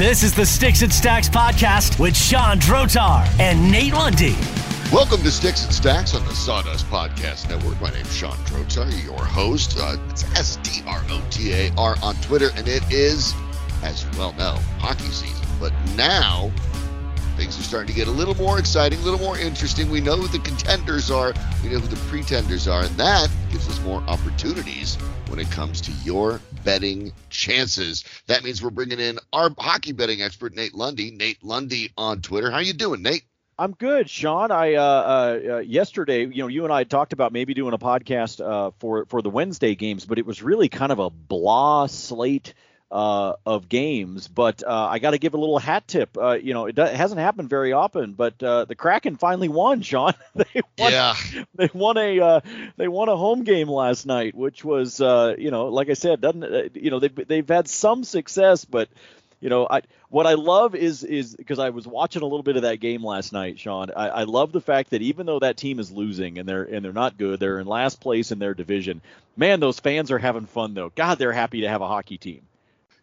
This is the Sticks and Stacks podcast with Sean Drotar and Nate Lundy. Welcome to Sticks and Stacks on the Sawdust Podcast Network. My name's Sean Drotar, your host. Uh, it's S D R O T A R on Twitter, and it is, as you well know, hockey season. But now things are starting to get a little more exciting, a little more interesting. We know who the contenders are, we know who the pretenders are, and that gives us more opportunities when it comes to your betting chances. That means we're bringing in our hockey betting expert, Nate Lundy. Nate Lundy on Twitter. How you doing, Nate? I'm good, Sean. I uh, uh, uh, yesterday, you know, you and I talked about maybe doing a podcast uh, for for the Wednesday games, but it was really kind of a blah slate uh, of games. But uh, I got to give a little hat tip. Uh, you know, it, do- it, hasn't happened very often, but the Kraken finally won, Sean. they won, yeah. They won a they won a home game last night, which was you know, like I said, doesn't you know they've they've had some success, but you know, I what I love is is because I was watching a little bit of that game last night, Sean. I, I love the fact that even though that team is losing and they're and they're not good, they're in last place in their division. Man, those fans are having fun though. God, they're happy to have a hockey team.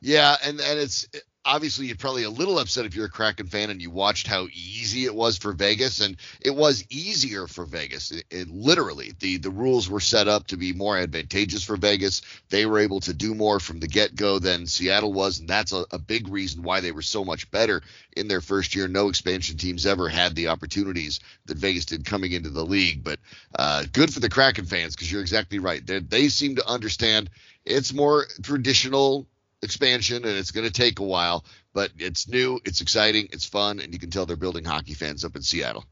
Yeah, and and it's obviously you're probably a little upset if you're a Kraken fan and you watched how easy it was for Vegas, and it was easier for Vegas. It, it, literally, the the rules were set up to be more advantageous for Vegas. They were able to do more from the get go than Seattle was, and that's a, a big reason why they were so much better in their first year. No expansion teams ever had the opportunities that Vegas did coming into the league, but uh, good for the Kraken fans because you're exactly right. They're, they seem to understand it's more traditional expansion and it's going to take a while, but it's new, it's exciting, it's fun, and you can tell they're building hockey fans up in Seattle.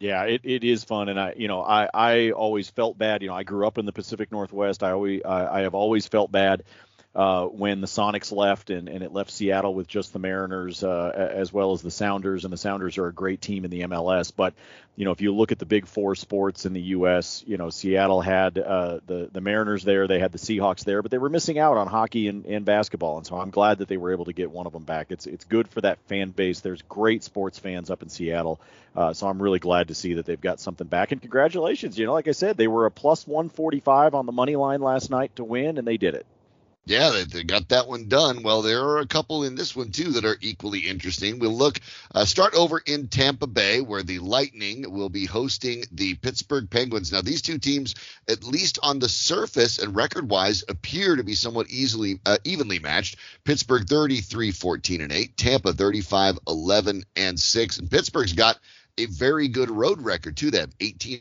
Yeah, it, it is fun, and I you know I I always felt bad. You know I grew up in the Pacific Northwest. I always I, I have always felt bad uh, when the Sonics left and, and it left Seattle with just the Mariners uh, as well as the Sounders. And the Sounders are a great team in the MLS. But, you know, if you look at the big four sports in the U.S., you know, Seattle had uh, the, the Mariners there, they had the Seahawks there, but they were missing out on hockey and, and basketball. And so I'm glad that they were able to get one of them back. It's, it's good for that fan base. There's great sports fans up in Seattle. Uh, so I'm really glad to see that they've got something back. And congratulations. You know, like I said, they were a plus 145 on the money line last night to win, and they did it. Yeah, they, they, got that one done. Well, there are a couple in this one too that are equally interesting. We'll look uh, start over in Tampa Bay, where the Lightning will be hosting the Pittsburgh Penguins. Now, these two teams, at least on the surface and record-wise, appear to be somewhat easily uh, evenly matched. Pittsburgh 33, 14 and 8, Tampa 35, 11 and 6, and Pittsburgh's got a very good road record to them 18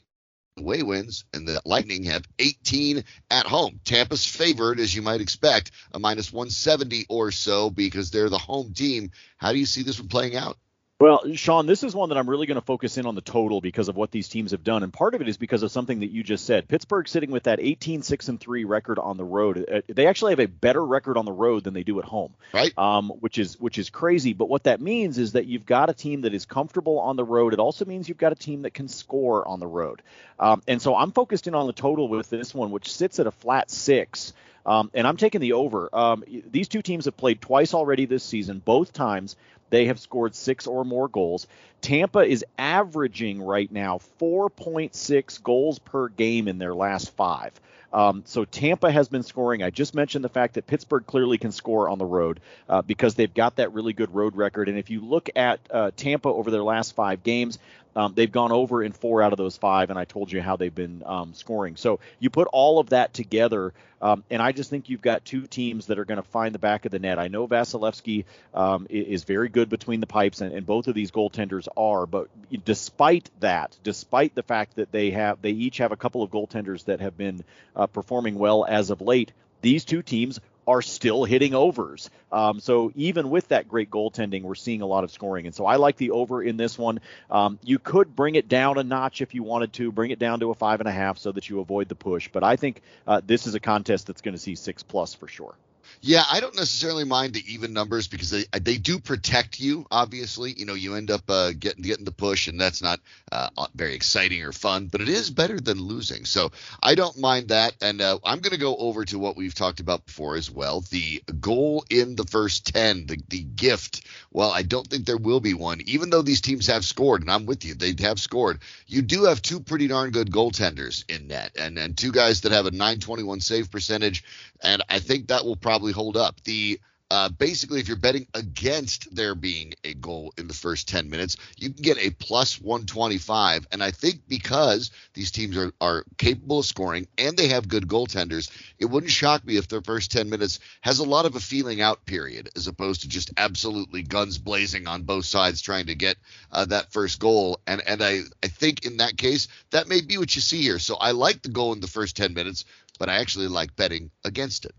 away wins, and the Lightning have 18 at home. Tampa's favored, as you might expect, a minus 170 or so because they're the home team. How do you see this one playing out? Well, Sean, this is one that I'm really going to focus in on the total because of what these teams have done, and part of it is because of something that you just said. Pittsburgh sitting with that 18 6 and 3 record on the road. Uh, they actually have a better record on the road than they do at home, right? Um, which is which is crazy. But what that means is that you've got a team that is comfortable on the road. It also means you've got a team that can score on the road. Um, and so I'm focused in on the total with this one, which sits at a flat six. Um, and I'm taking the over. Um, these two teams have played twice already this season. Both times they have scored six or more goals. Tampa is averaging right now 4.6 goals per game in their last five. Um, so Tampa has been scoring. I just mentioned the fact that Pittsburgh clearly can score on the road uh, because they've got that really good road record. And if you look at uh, Tampa over their last five games, um, they've gone over in four out of those five, and I told you how they've been um, scoring. So you put all of that together, um, and I just think you've got two teams that are going to find the back of the net. I know Vasilevskiy um, is very good between the pipes, and, and, both of these goaltenders are. But despite that, despite the fact that they have, they each have a couple of goaltenders that have been uh, performing well as of late. These two teams are still hitting overs. Um, so even with that great goaltending, we're seeing a lot of scoring. And so I like the over in this one. Um, you could bring it down a notch if you wanted to, bring it down to a five and a half so that you avoid the push. But I think uh, this is a contest that's going to see six plus for sure. Yeah, I don't necessarily mind the even numbers because they they do protect you. Obviously, you know you end up uh, getting getting the push, and that's not uh, very exciting or fun, but it is better than losing. So I don't mind that, and uh, I'm going to go over to what we've talked about before as well: the goal in the first ten, the the gift. Well, I don't think there will be one, even though these teams have scored, and I'm with you, they have scored. You do have two pretty darn good goaltenders in net, and and two guys that have a 921 save percentage, and I think that will probably hold up. The uh, basically, if you're betting against there being a goal in the first 10 minutes, you can get a plus 125. And I think because these teams are, are capable of scoring and they have good goaltenders, it wouldn't shock me if their first 10 minutes has a lot of a feeling out period as opposed to just absolutely guns blazing on both sides trying to get uh, that first goal. And and I, I think in that case, that may be what you see here. So I like the goal in the first 10 minutes, but I actually like betting against it.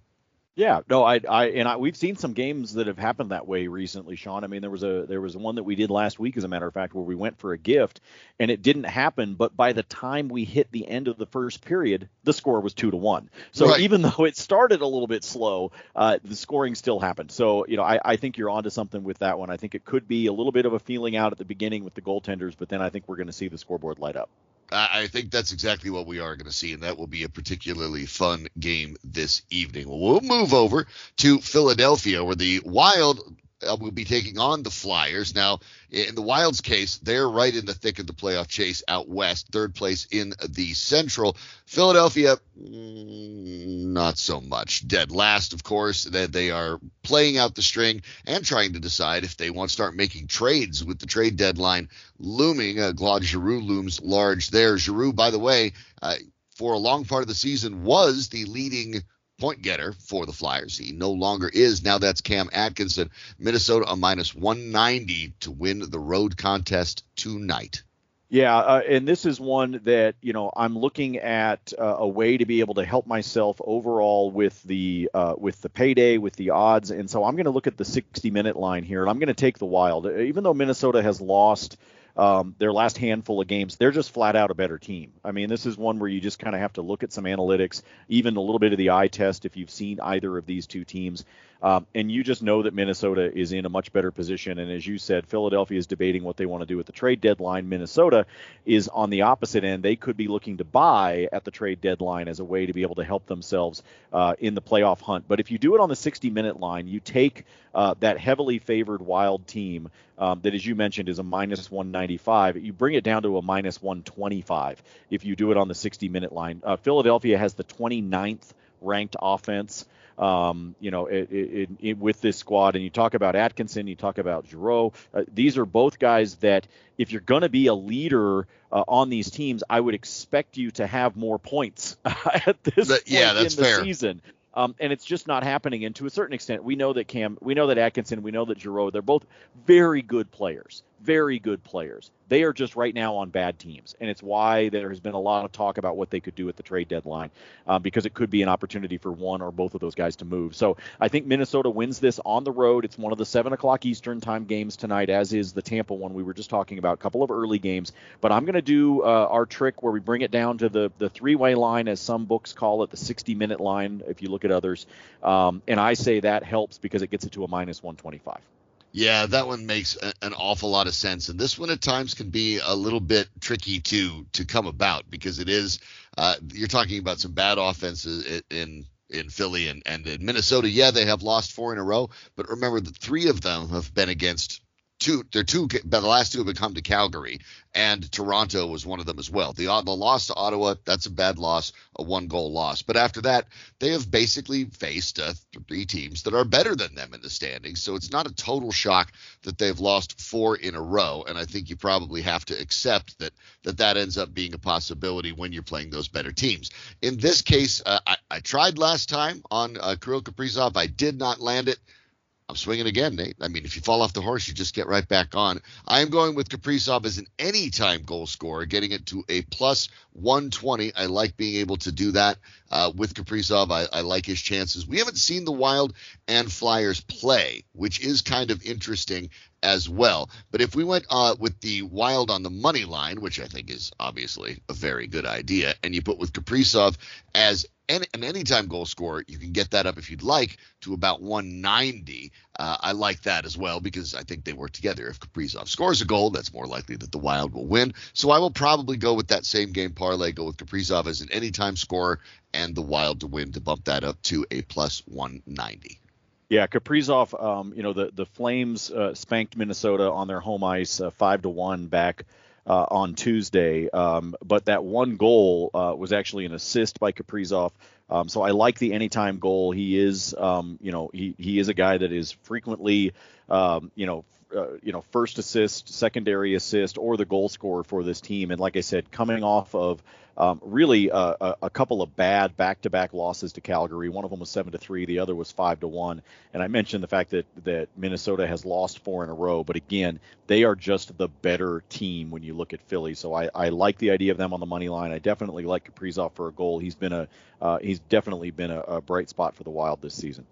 Yeah, no, I, I, and I, we've seen some games that have happened that way recently, Sean. I mean, there was a, there was one that we did last week, as a matter of fact, where we went for a gift, and it didn't happen. But by the time we hit the end of the first period, the score was two to one. So right. even though it started a little bit slow, uh, the scoring still happened. So you know, I, I think you're onto something with that one. I think it could be a little bit of a feeling out at the beginning with the goaltenders, but then I think we're going to see the scoreboard light up. I think that's exactly what we are going to see, and that will be a particularly fun game this evening. We'll move over to Philadelphia, where the Wild uh, will be taking on the Flyers. Now, in the Wild's case, they're right in the thick of the playoff chase out west, third place in the Central. Philadelphia, mm, not so much. Dead last, of course. That they are playing out the string and trying to decide if they want to start making trades with the trade deadline looming. Uh, Claude Giroux looms large there. Giroux, by the way, uh, for a long part of the season, was the leading point getter for the Flyers. He no longer is. Now that's Cam Atkinson. Minnesota a minus 190 to win the road contest tonight. Yeah, uh, and this is one that you know I'm looking at uh, a way to be able to help myself overall with the uh, with the payday, with the odds, and so I'm going to look at the 60 minute line here, and I'm going to take the Wild, even though Minnesota has lost um, their last handful of games, they're just flat out a better team. I mean, this is one where you just kind of have to look at some analytics, even a little bit of the eye test if you've seen either of these two teams. Um, and you just know that Minnesota is in a much better position. And as you said, Philadelphia is debating what they want to do at the trade deadline. Minnesota is on the opposite end. They could be looking to buy at the trade deadline as a way to be able to help themselves uh, in the playoff hunt. But if you do it on the 60 minute line, you take uh, that heavily favored wild team um, that, as you mentioned, is a minus 195. You bring it down to a minus 125 if you do it on the 60 minute line. Uh, Philadelphia has the 29th ranked offense um, you know, it, it, it, with this squad. And you talk about Atkinson, you talk about Giroux. Uh, these are both guys that, if you're going to be a leader uh, on these teams, I would expect you to have more points at this point yeah, that's in the fair. season. Um, and it's just not happening. And to a certain extent, we know that Cam, we know that Atkinson, we know that Giroux, they're both very good players very good players. They are just right now on bad teams, and it's why there has been a lot of talk about what they could do at the trade deadline, um, because it could be an opportunity for one or both of those guys to move. So I think Minnesota wins this on the road. It's one of the seven o'clock Eastern time games tonight, as is the Tampa one we were just talking about. A couple of early games, but I'm going to do uh, our trick where we bring it down to the the three way line, as some books call it, the 60 minute line. If you look at others, um, and I say that helps because it gets it to a minus 125. Yeah, that one makes a, an awful lot of sense, and this one at times can be a little bit tricky to to come about because it is uh, you're talking about some bad offenses in in Philly and, and in Minnesota. Yeah, they have lost four in a row, but remember that three of them have been against two. They're two. The last two have come to Calgary, and Toronto was one of them as well. The the loss to Ottawa, that's a bad loss, a one goal loss. But after that, they have basically faced uh, three teams that are better than them in the standings. So it's not a total shock that they've lost four in a row. And I think you probably have to accept that that that ends up being a possibility when you're playing those better teams. In this case, uh, I, I tried last time on uh, Kirill Kaprizov. I did not land it. I'm swinging again, Nate. I mean, if you fall off the horse, you just get right back on. I am going with Kaprizov as an anytime goal scorer, getting it to a plus 120. I like being able to do that uh, with Kaprizov. I, I like his chances. We haven't seen the Wild and Flyers play, which is kind of interesting as well. But if we went uh, with the Wild on the money line, which I think is obviously a very good idea, and you put with Kaprizov as an, an anytime goal scorer, you can get that up if you'd like to about 190. Uh, I like that as well because I think they work together. If Kaprizov scores a goal, that's more likely that the Wild will win. So I will probably go with that same game parlay, go with Kaprizov as an anytime scorer and the Wild to win to bump that up to a plus 190. Yeah, Kaprizov. Um, you know the the Flames uh, spanked Minnesota on their home ice uh, five to one back uh, on Tuesday. Um, but that one goal uh, was actually an assist by Kaprizov. Um, so I like the anytime goal. He is, um, you know, he, he is a guy that is frequently, um, you know, uh, you know, first assist, secondary assist, or the goal scorer for this team. And like I said, coming off of um, really, uh, a, a, couple of bad back-to-back losses to Calgary. One of them was seven to three. The other was five to one. And I mentioned the fact that that Minnesota has lost four in a row. But again, they are just the better team when you look at Philly. So I, I like the idea of them on the money line. I definitely like Kaprizov for a goal. He's been a uh, he's definitely been a, a bright spot for the Wild this season.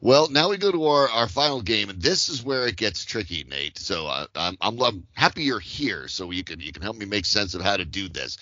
Well, now we go to our, our final game, and this is where it gets tricky, Nate. So uh, I'm, I'm, I'm happy you're here, so you can you can help me make sense of how to do this.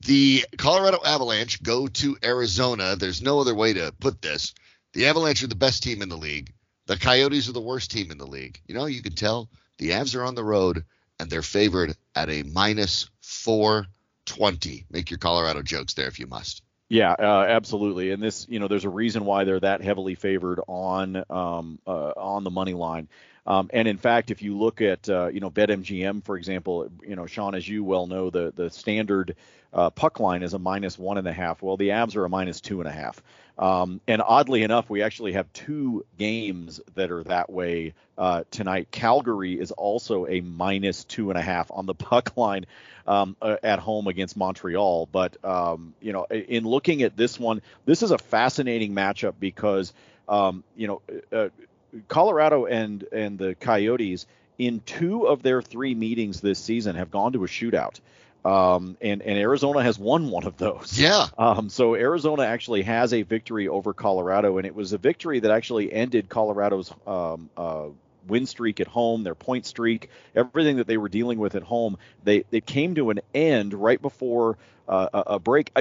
The Colorado Avalanche go to Arizona. There's no other way to put this. The Avalanche are the best team in the league. The Coyotes are the worst team in the league. You know, you can tell the Avs are on the road and they're favored at a minus 420. Make your Colorado jokes there if you must. Yeah, uh, absolutely. And this, you know, there's a reason why they're that heavily favored on um, uh, on the money line. Um, and in fact, if you look at, uh, you know, BetMGM, for example, you know, Sean, as you well know, the the standard uh, puck line is a minus one and a half. Well, the Avs are a minus two and a half. Um, and oddly enough, we actually have two games that are that way uh, tonight. Calgary is also a minus two and a half on the puck line um, uh, at home against Montreal. But um, you know, in looking at this one, this is a fascinating matchup because um, you know, uh, Colorado and and the Coyotes in two of their three meetings this season have gone to a shootout. Um, and, and Arizona has won one of those. Yeah. Um, so Arizona actually has a victory over Colorado, and it was a victory that actually ended Colorado's um, uh, win streak at home, their point streak, everything that they were dealing with at home. They it came to an end right before uh, a, a break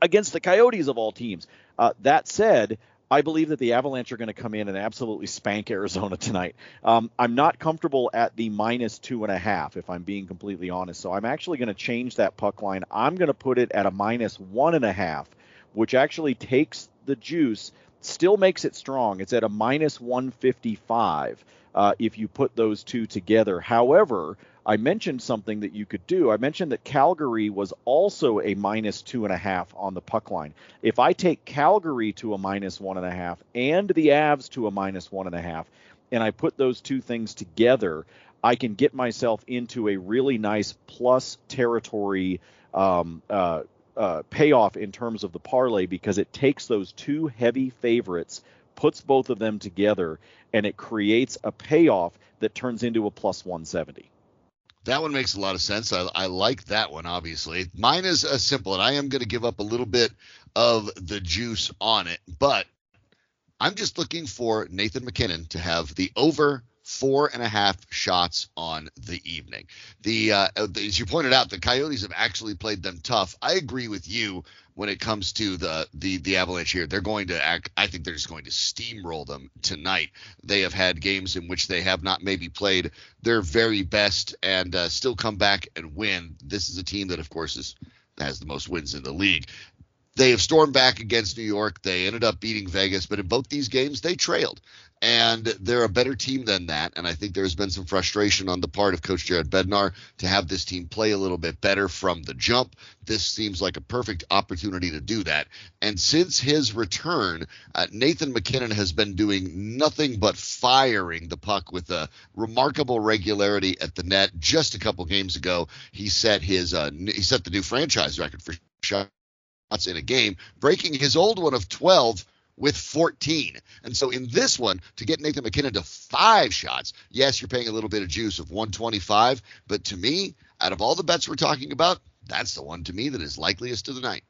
against the Coyotes of all teams. Uh, that said, I believe that the Avalanche are going to come in and absolutely spank Arizona tonight. Um, I'm not comfortable at the minus two and a half, if I'm being completely honest. So I'm actually going to change that puck line. I'm going to put it at a minus one and a half, which actually takes the juice, still makes it strong. It's at a minus 155 uh, if you put those two together. However, I mentioned something that you could do. I mentioned that Calgary was also a minus two and a half on the puck line. If I take Calgary to a minus one and a half and the Avs to a minus one and a half, and I put those two things together, I can get myself into a really nice plus territory um, uh, uh, payoff in terms of the parlay because it takes those two heavy favorites, puts both of them together, and it creates a payoff that turns into a plus 170. That one makes a lot of sense. I, I like that one, obviously. Mine is a simple, and I am going to give up a little bit of the juice on it, but I'm just looking for Nathan MacKinnon to have the over four and a half shots on the evening. The uh, as you pointed out, the Coyotes have actually played them tough. I agree with you when it comes to the the the Avalanche here. They're going to act. I think they're just going to steamroll them tonight. They have had games in which they have not maybe played their very best and uh, still come back and win. This is a team that, of course, is has the most wins in the league. They have stormed back against New York. They ended up beating Vegas, but in both these games, they trailed. And they're a better team than that. And I think there's been some frustration on the part of Coach Jared Bednar to have this team play a little bit better from the jump. This seems like a perfect opportunity to do that. And since his return, uh, Nathan MacKinnon has been doing nothing but firing the puck with a remarkable regularity at the net. Just a couple games ago, he set his uh, he set the new franchise record for shots in a game, breaking his old one of 12 with 14. And so in this one, to get Nathan MacKinnon to five shots, yes, you're paying a little bit of juice of 125, but to me, out of all the bets we're talking about, that's the one to me that is likeliest to the night.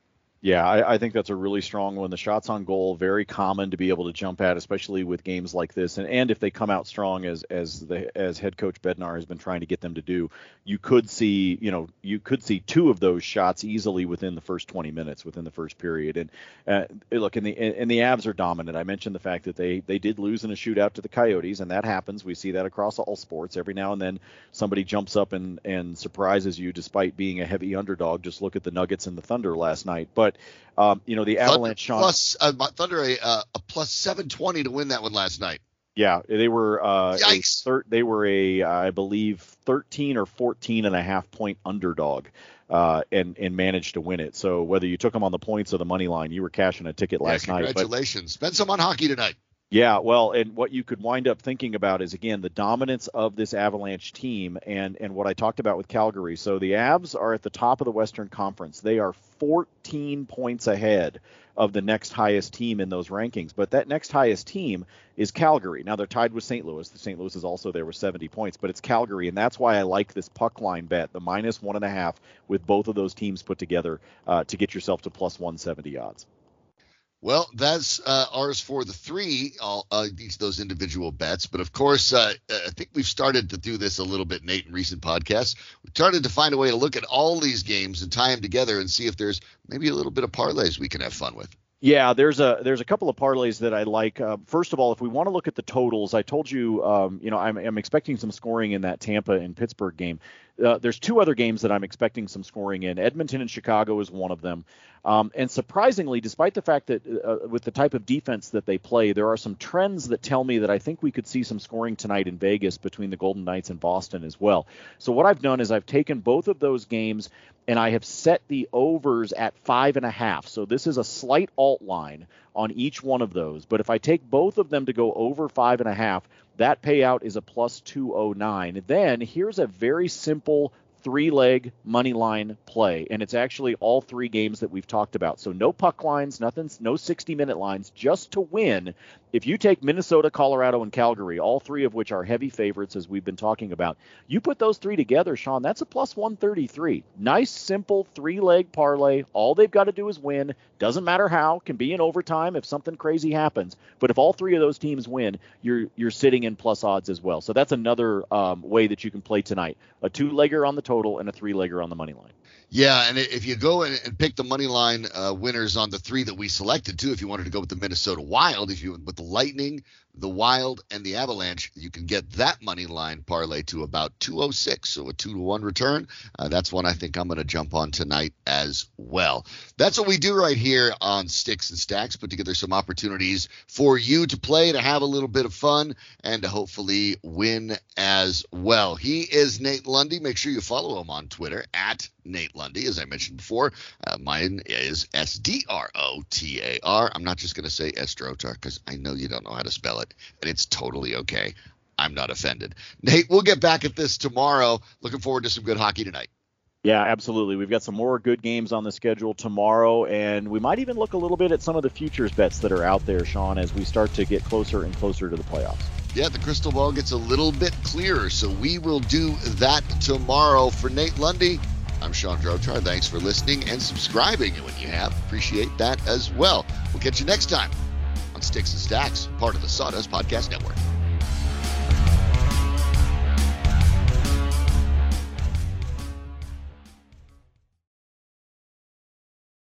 Yeah, I, I, think that's a really strong one. The shots on goal, very common to be able to jump at, especially with games like this. And, and if they come out strong, as as the as head coach Bednar has been trying to get them to do, you could see, you know, you could see two of those shots easily within the first 20 minutes, within the first period. And uh, look, and the and the Avs are dominant. I mentioned the fact that they they did lose in a shootout to the Coyotes, and that happens. We see that across all sports. Every now and then, somebody jumps up and and surprises you, despite being a heavy underdog. Just look at the Nuggets and the Thunder last night, but um, you know, the Avalanche. Thunder, plus uh, Thunder a, uh, a plus 720 to win that one last night. Yeah, they were. Uh, Yikes! Thir- they were a, I believe, 13 or 14 and a half point underdog, uh, and and managed to win it. So whether you took them on the points or the money line, you were cashing a ticket last yeah, night. Congratulations! Spend some on hockey tonight. Yeah, well, and what you could wind up thinking about is again the dominance of this Avalanche team and and what I talked about with Calgary. So the Avs are at the top of the Western Conference. They are 14 points ahead of the next highest team in those rankings. But that next highest team is Calgary. Now they're tied with St. Louis. The St. Louis is also there with 70 points, but it's Calgary, and that's why I like this puck line bet, the minus one and a half with both of those teams put together uh, to get yourself to plus 170 odds. Well, that's uh, ours for the three, all uh, each of those individual bets. But of course, uh, I think we've started to do this a little bit, Nate, in recent podcasts. We've started to find a way to look at all these games and tie them together and see if there's maybe a little bit of parlays we can have fun with. Yeah, there's a there's a couple of parlays that I like. Uh, first of all, if we want to look at the totals, I told you, um, you know, I'm, I'm expecting some scoring in that Tampa and Pittsburgh game. Uh, there's two other games that I'm expecting some scoring in. Edmonton and Chicago is one of them. Um, and surprisingly, despite the fact that uh, with the type of defense that they play, there are some trends that tell me that I think we could see some scoring tonight in Vegas between the Golden Knights and Boston as well. So what I've done is I've taken both of those games and I have set the overs at five and a half. So this is a slight alt line on each one of those. But if I take both of them to go over five and a half, that payout is a plus 209. Then here's a very simple three leg money line play, and it's actually all three games that we've talked about. So no puck lines, nothing, no 60 minute lines, just to win. If you take Minnesota, Colorado, and Calgary, all three of which are heavy favorites as we've been talking about, you put those three together, Sean, that's a plus 133. Nice, simple three leg parlay. All they've got to do is win. Doesn't matter how, can be in overtime if something crazy happens. But if all three of those teams win, you're you're sitting in plus odds as well. So that's another um, way that you can play tonight. A two legger on the total and a three legger on the money line. Yeah, and if you go and pick the money line uh, winners on the three that we selected too, if you wanted to go with the Minnesota Wild, if you with the Lightning, the Wild, and the Avalanche, you can get that money line parlay to about 206, so a two to one return. Uh, that's one I think I'm going to jump on tonight as well. That's what we do right here on Sticks and Stacks. Put together some opportunities for you to play, to have a little bit of fun, and to hopefully win as well. He is Nate Lundy. Make sure you follow him on Twitter at Nate Lundy, as I mentioned before. Uh, mine is S D R O T A R. I'm not just going to say Estrotar because I know you don't know how to spell it, and it's totally okay. I'm not offended. Nate, we'll get back at this tomorrow. Looking forward to some good hockey tonight. Yeah, absolutely. We've got some more good games on the schedule tomorrow, and we might even look a little bit at some of the futures bets that are out there, Sean, as we start to get closer and closer to the playoffs. Yeah, the crystal ball gets a little bit clearer, so we will do that tomorrow. For Nate Lundy, I'm Sean Drotar. Thanks for listening and subscribing when you have. Appreciate that as well. We'll catch you next time on Sticks and Stacks, part of the Sawdust Podcast Network.